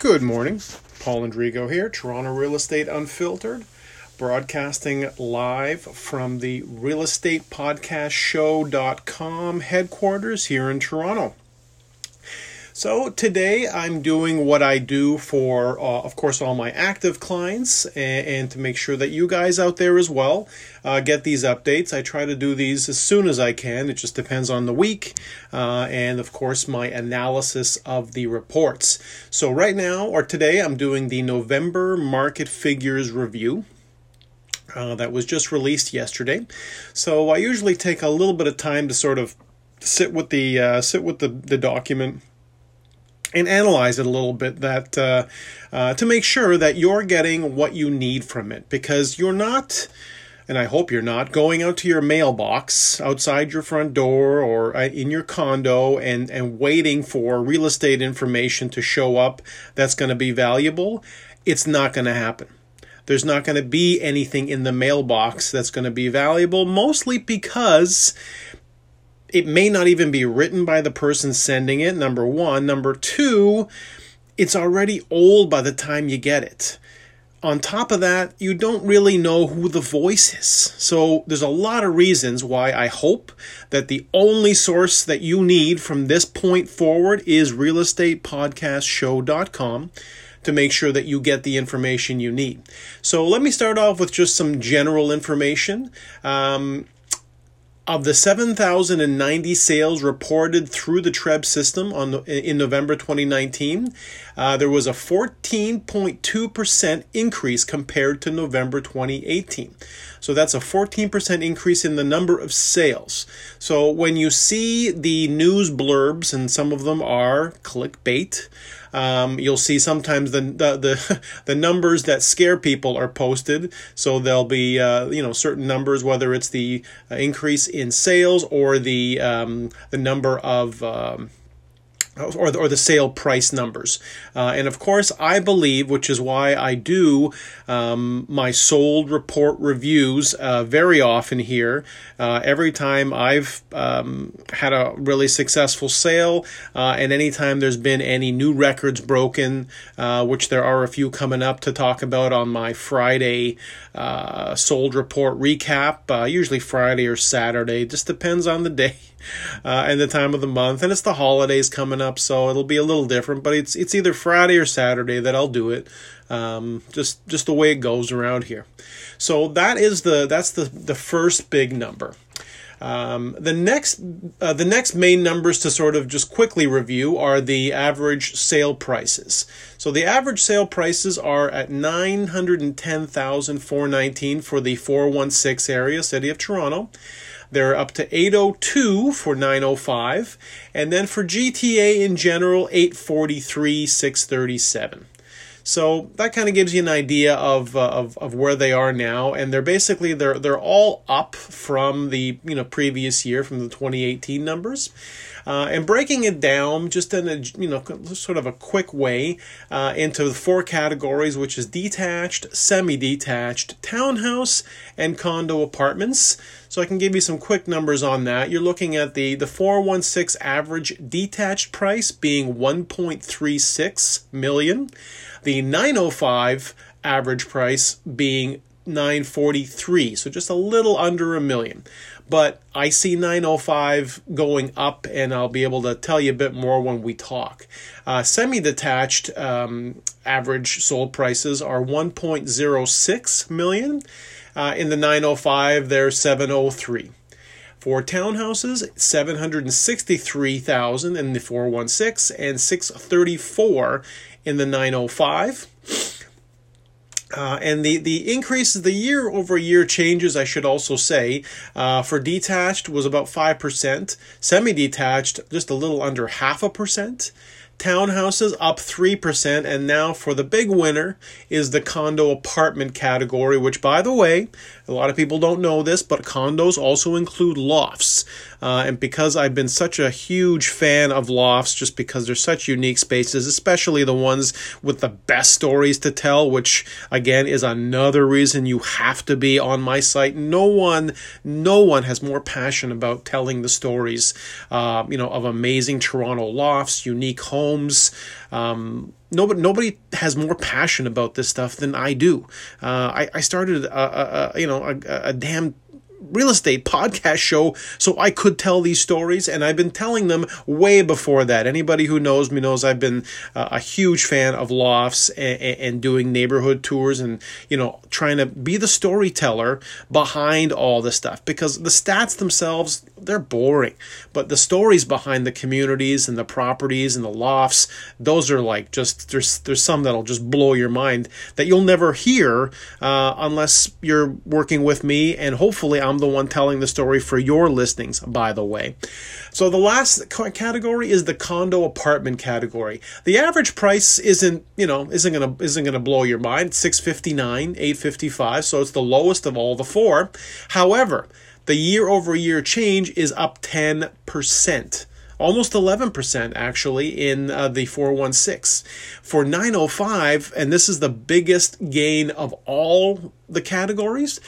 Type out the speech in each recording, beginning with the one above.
Good morning. Paul Andrigo here, Toronto Real Estate Unfiltered, broadcasting live from the real estate podcast show.com headquarters here in Toronto. So today I'm doing what I do for, uh, of course, all my active clients, and, and, to make sure that you guys out there as well uh, get these updates. I try to do these as soon as I can. It just depends on the week, uh, and of course my analysis of the reports. So right now or today I'm doing the November market figures review. Uh, that was just released yesterday. So I usually take a little bit of time to sort of sit with the uh, sit with the, the document and analyze it a little bit that uh, uh, to make sure that you're getting what you need from it because you're not and I hope you're not going out to your mailbox outside your front door or uh, in your condo and, and waiting for real estate information to show up that's going to be valuable. It's not going to happen. There's not going to be anything in the mailbox that's going to be valuable, mostly because it may not even be written by the person sending it, number one. Number two, it's already old by the time you get it. On top of that, you don't really know who the voice is. So there's a lot of reasons why I hope that the only source that you need from this point forward is realestatepodcastshow.com to make sure that you get the information you need. So let me start off with just some general information. Um, of the 7,090 sales reported through the TREB system on in November 2019, uh, there was a 14.2% increase compared to November 2018. So that's a 14% increase in the number of sales. So when you see the news blurbs, and some of them are clickbait, um, you'll see sometimes the, the, the the numbers that scare people are posted. So there'll be uh, you know certain numbers, whether it's the uh, increase in sales or the um, the number of um, or the, or the sale price numbers. Uh, and of course, I believe, which is why I do um, my sold report reviews uh, very often here. Uh, every time I've um, had a really successful sale, uh, and anytime there's been any new records broken, uh, which there are a few coming up to talk about on my Friday uh, sold report recap, usually Friday or Saturday, just depends on the day uh, and the time of the month, and it's the holidays coming up, so it'll be a little different. But it's it's either Friday or Saturday that I'll do it. Um, just just the way it goes around here. So that is the that's the the first big number. Um, the next uh, the next main numbers to sort of just quickly review are the average sale prices. So the average sale prices are at nine hundred and ten thousand four nineteen for the four one six area, City of Toronto. They're up to 802 for 905. And then for GTA in general, 843, 637. So that kind of gives you an idea of, uh, of of where they are now, and they're basically they're they're all up from the you know previous year from the 2018 numbers. Uh, and breaking it down just in a you know sort of a quick way uh, into the four categories, which is detached, semi-detached, townhouse, and condo apartments. So I can give you some quick numbers on that. You're looking at the the 416 average detached price being 1.36 million, the 905 average price being 943 so just a little under a million but I see 905 going up, and I'll be able to tell you a bit more when we talk. Uh, Semi detached um, average sold prices are 1.06 million. Uh, in the 905, they're 703. For townhouses, 763,000 in the 416 and 634 in the 905. Uh, and the, the increases, the year over year changes, I should also say, uh, for detached was about 5%, semi detached just a little under half a percent, townhouses up 3%, and now for the big winner is the condo apartment category, which, by the way, a lot of people don't know this, but condos also include lofts. Uh, and because I've been such a huge fan of lofts, just because they're such unique spaces, especially the ones with the best stories to tell, which again is another reason you have to be on my site. No one, no one has more passion about telling the stories, uh, you know, of amazing Toronto lofts, unique homes. Um, nobody nobody has more passion about this stuff than I do. Uh, I, I started a, a, a you know a, a damn real estate podcast show so I could tell these stories, and I've been telling them way before that. Anybody who knows me knows I've been uh, a huge fan of lofts and, and, doing neighborhood tours and, you know, trying to be the storyteller behind all this stuff because the stats themselves, they're boring. But the stories behind the communities and the properties and the lofts, those are like just, there's, there's some that'll just blow your mind that you'll never hear uh, unless you're working with me and hopefully I'm the one telling the story for your listings, by the way. So the last category is the condo apartment category. The average price isn't, you know, isn't gonna isn't gonna blow your mind. Six fifty nine, eight fifty five. So it's the lowest of all the four. However, the year over year change is up ten percent almost 11% actually in uh, the 416. For 905, and this is the biggest gain of all the categories,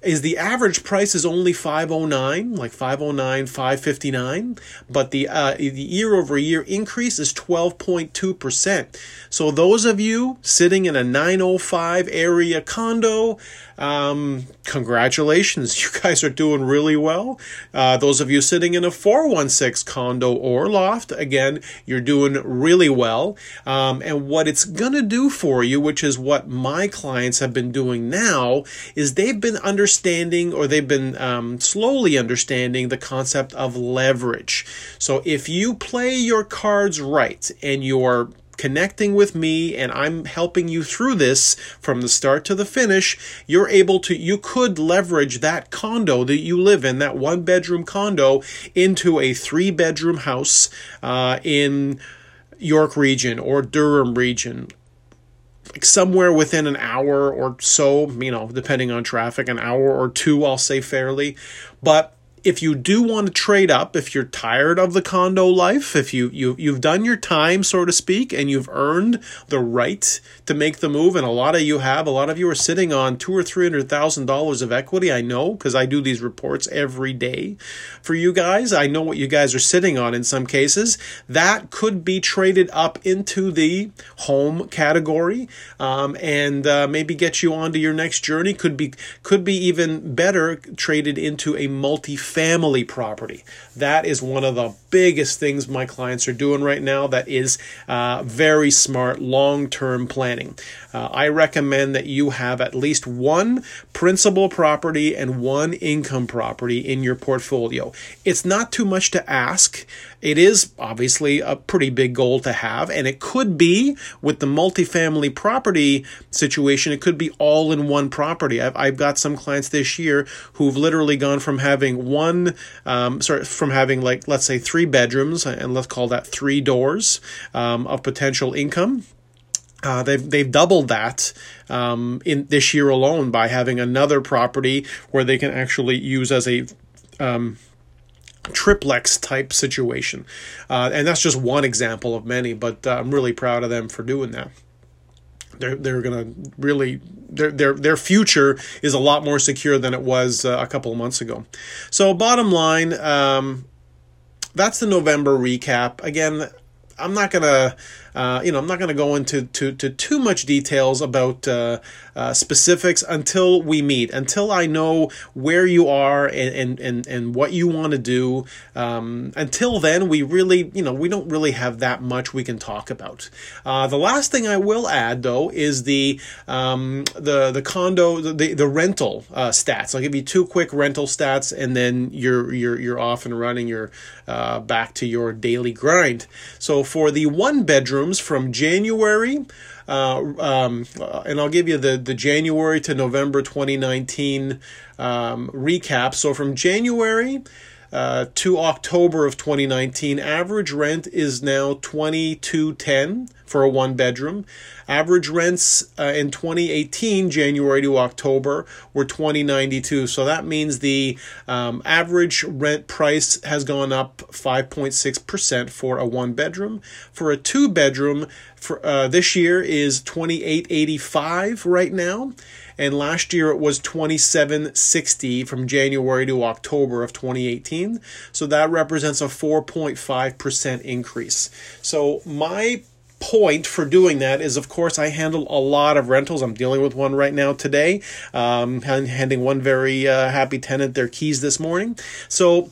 is the average price is only 509 like 509 559 but the uh, the year over year increase is 12.2% so those of you sitting in a 905 area condo um, congratulations. You guys are doing really well. Uh, those of you sitting in a 416 condo or loft again you're doing really well. Um, and what it's gonna do for you which is what my clients have been doing now is they've been understanding or they've been um, slowly understanding the concept of leverage. So if you play your cards right and you're connecting with me and I'm helping you through this from the start to the finish, you're able to, you could leverage that condo that you live in, that one bedroom condo, into a three bedroom house uh, in York region or Durham region like somewhere within an hour or so, you know, depending on traffic, an hour or two, I'll say fairly. But if you do want to trade up, if you're tired of the condo life, if you, you you've done your time, so to speak, and you've earned the right to make the move, and a lot of you have, a lot of you are sitting on two or three hundred thousand dollars of equity. I know because I do these reports every day for you guys. I know what you guys are sitting on in some cases. That could be traded up into the home category, um, and uh, maybe get you onto your next journey. Could be could be even better traded into a multi family property. That is one of the biggest things my clients are doing right now that is uh, very smart long term planning. Uh, I recommend that you have at least one principal property and one income property in your portfolio. It's not too much to ask. It is obviously a pretty big goal to have, and it could be with the multifamily property situation, it could be all in one property. I've, I've got some clients this year who've literally gone from having one, um, sorry, from having like, let's say three bedrooms, and let's call that three doors um, of potential income uh, they've they've doubled that um, in this year alone by having another property where they can actually use as a um, triplex type situation, uh, and that's just one example of many. But uh, I'm really proud of them for doing that. They're they're gonna really their their their future is a lot more secure than it was uh, a couple of months ago. So bottom line. Um, that's the November recap. Again, I'm not gonna, uh, you know, I'm not gonna go into to, to too much details about uh, uh, specifics until we meet, until I know where you are and and and, and what you want to do. Um, until then, we really, you know, we don't really have that much we can talk about. Uh, the last thing I will add, though, is the um, the the condo, the the rental uh, stats. I'll give you two quick rental stats, and then you're you're you're off and running. You're uh, back to your daily grind. So for the one bedrooms from January, um, and I'll give you the, the January to November 2019 um, recap. So from January uh, to October of 2019, average rent is now 2210 for a one bedroom. Average rents uh, in 2018, January to October, were 2092. So that means the um, average rent price has gone up 5.6% for a one bedroom. For a two bedroom, for uh, this year is 2885 right now and last year it was 2760 from January to October of 2018 so that represents a 4.5% increase so my point for doing that is, of course, I handle a lot of rentals. I'm dealing with one right now today, um, handing one very uh, happy tenant their keys this morning. So,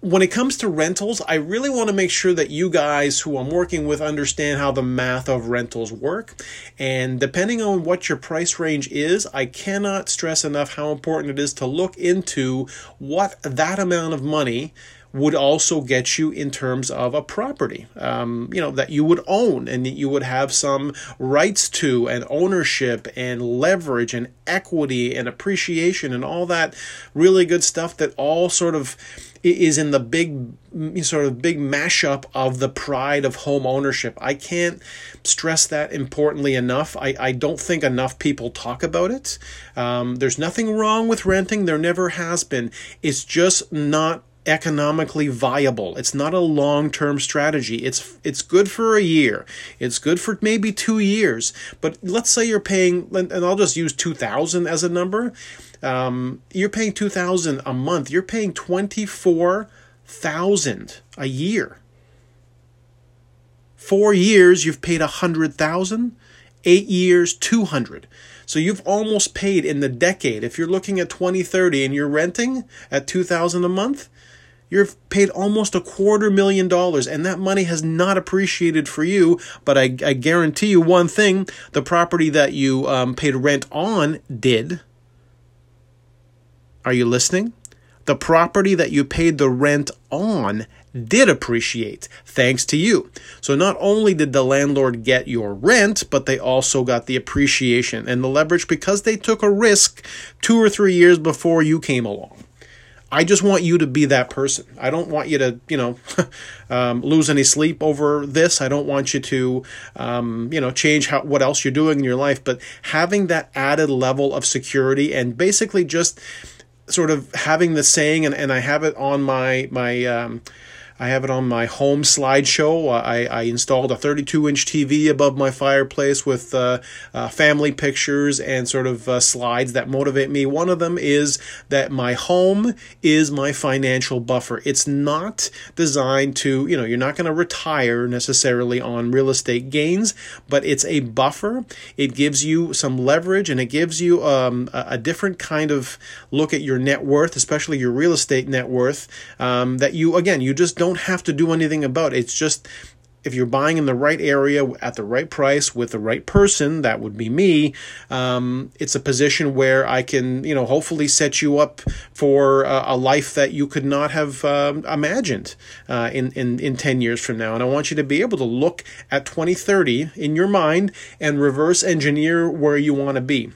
when it comes to rentals, I really want to make sure that you guys who I'm working with understand how the math of rentals work. And depending on what your price range is, I cannot stress enough how important it is to look into what that amount of money would also get you in terms of a property, um, you know, that you would own and that you would have some rights to and ownership and leverage and equity and appreciation and all that really good stuff that all sort of is in the big sort of big mashup of the pride of home ownership. I can't stress that importantly enough. I, I don't think enough people talk about it. Um, there's nothing wrong with renting. There never has been. It's just not economically viable. It's not a long-term strategy. It's it's good for a year. It's good for maybe 2 years. But let's say you're paying and I'll just use 2000 as a number. Um, you're paying 2000 a month. You're paying 24,000 a year. 4 years you've paid 100,000, 8 years 200. So you've almost paid in the decade. If you're looking at 2030 and you're renting at 2000 a month, You've paid almost a quarter million dollars, and that money has not appreciated for you. But I, I guarantee you one thing the property that you um, paid rent on did. Are you listening? The property that you paid the rent on did appreciate thanks to you. So not only did the landlord get your rent, but they also got the appreciation and the leverage because they took a risk two or three years before you came along. I just want you to be that person. I don't want you to, you know, um, lose any sleep over this. I don't want you to, um, you know, change how, what else you're doing in your life. But having that added level of security and basically just sort of having the saying, and, and I have it on my my. Um, I have it on my home slideshow. I, I installed a 32 inch TV above my fireplace with uh, uh, family pictures and sort of uh, slides that motivate me. One of them is that my home is my financial buffer. It's not designed to, you know, you're not going to retire necessarily on real estate gains, but it's a buffer. It gives you some leverage and it gives you um, a, a, different kind of look at your net worth, especially your real estate net worth, um, that you, again, you just don't don't have to do anything about it. It's just if you're buying in the right area at the right price with the right person, that would be me. Um, it's a position where I can, you know, hopefully set you up for a, life that you could not have um, imagined uh, in, in in ten years from now. And I want you to be able to look at 2030 in your mind and reverse engineer where you want to be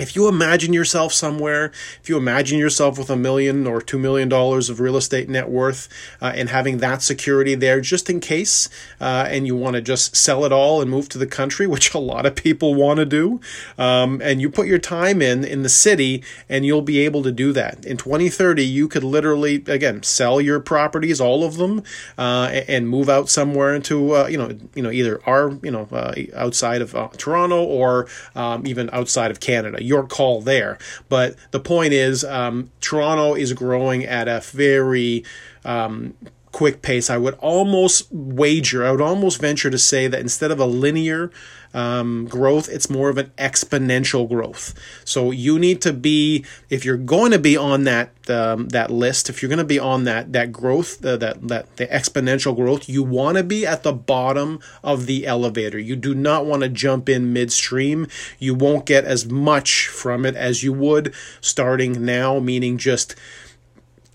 if you imagine yourself somewhere, if you imagine yourself with a million or two million dollars of real estate net worth uh, and having that security there just in case, uh, and you want to just sell it all and move to the country, which a lot of people want to do, um, and you put your time in in the city, and you'll be able to do that. In 2030, you could literally, again, sell your properties, all of them, uh, and move out somewhere into, uh, you know, you know, either our, you know, uh, outside of uh, Toronto or um, even outside of Canada your call there. But the point is, um, Toronto is growing at a very um, quick pace. I would almost wager, I would almost venture to say that instead of a linear um, growth, it's more of an exponential growth. So you need to be, if you're going to be on that um, that list, if you're going to be on that that growth, uh, that that the exponential growth, you want to be at the bottom of the elevator. You do not want to jump in midstream. You won't get as much from it as you would starting now, meaning just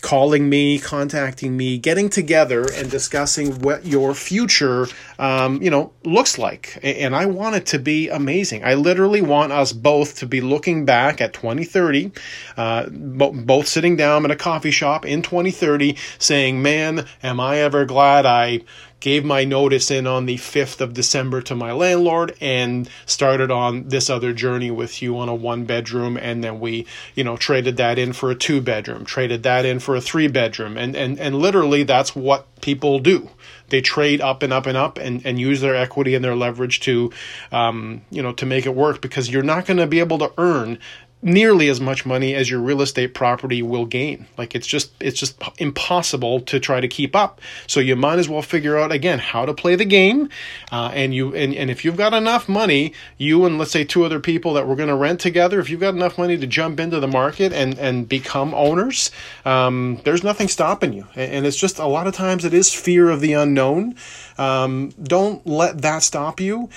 calling me, contacting me, getting together and discussing what your future, um, you know, looks like. And I want it to be amazing. I literally want us both to be looking back at 2030, uh, both sitting down at a coffee shop in 2030 saying, man, am I ever glad I gave my notice in on the 5th of December to my landlord and started on this other journey with you on a one bedroom and then we, you know, traded that in for a two bedroom, traded that in for a three bedroom and and and literally that's what people do. They trade up and up and up and, and use their equity and their leverage to, um, you know, to make it work because you're not going to be able to earn nearly as much money as your real estate property will gain. Like it's just it's just impossible to try to keep up. So you might as well figure out again how to play the game. Uh, and you and, and if you've got enough money, you and let's say two other people that we're going to rent together, if you've got enough money to jump into the market and and become owners, um, there's nothing stopping you. And, it's just a lot of times it is fear of the unknown. Um, don't let that stop you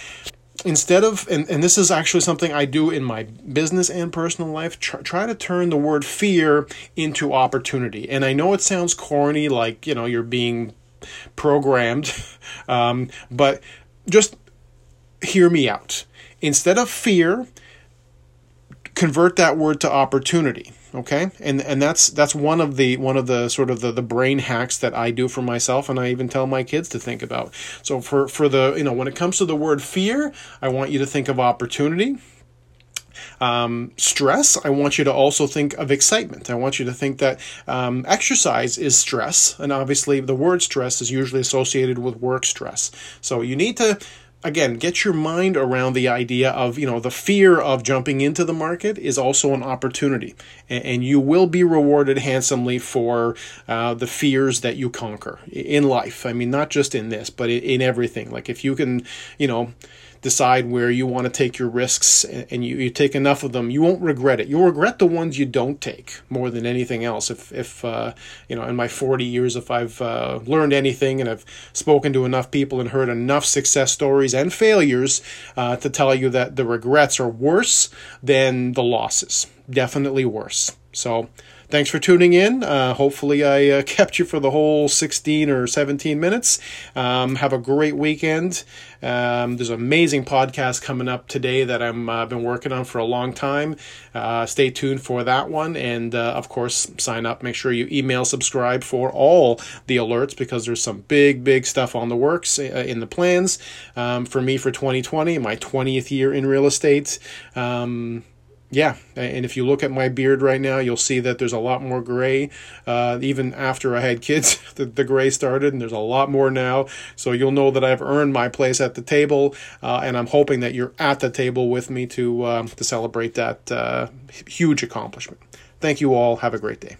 instead of and, and this is actually something i do in my business and personal life try, try to turn the word fear into opportunity. And i know it sounds corny like you know you're being programmed um, but just hear me out. Instead of fear convert that word to opportunity okay and and that's that's one of the one of the sort of the, the brain hacks that i do for myself and i even tell my kids to think about so for for the you know when it comes to the word fear i want you to think of opportunity um, stress, I want you to also think of excitement. I want you to think that um, exercise is stress, and obviously the word stress is usually associated with work stress. So you need to again get your mind around the idea of you know the fear of jumping into the market is also an opportunity. And, you will be rewarded handsomely for uh, the fears that you conquer in life. I mean not just in this but in everything. Like if you can you know decide where you want to take your risks and you, you take enough of them, you won't regret it. You'll regret the ones you don't take more than anything else. If, if uh, you know, in my 40 years, if I've uh, learned anything and I've spoken to enough people and heard enough success stories and failures uh, to tell you that the regrets are worse than the losses. Definitely worse. So, thanks for tuning in. Uh, hopefully, I uh, kept you for the whole 16 or 17 minutes. Um, have a great weekend. Um, there's an amazing podcast coming up today that I'm uh, been working on for a long time. Uh, stay tuned for that one, and uh, of course, sign up. Make sure you email subscribe for all the alerts because there's some big, big stuff on the works uh, in the plans um, for me for 2020, my 20th year in real estate. Um, yeah, and if you look at my beard right now, you'll see that there's a lot more gray. Uh, even after I had kids, the, the gray started, and there's a lot more now. So you'll know that I've earned my place at the table, uh, and I'm hoping that you're at the table with me to uh, to celebrate that uh, huge accomplishment. Thank you all. Have a great day.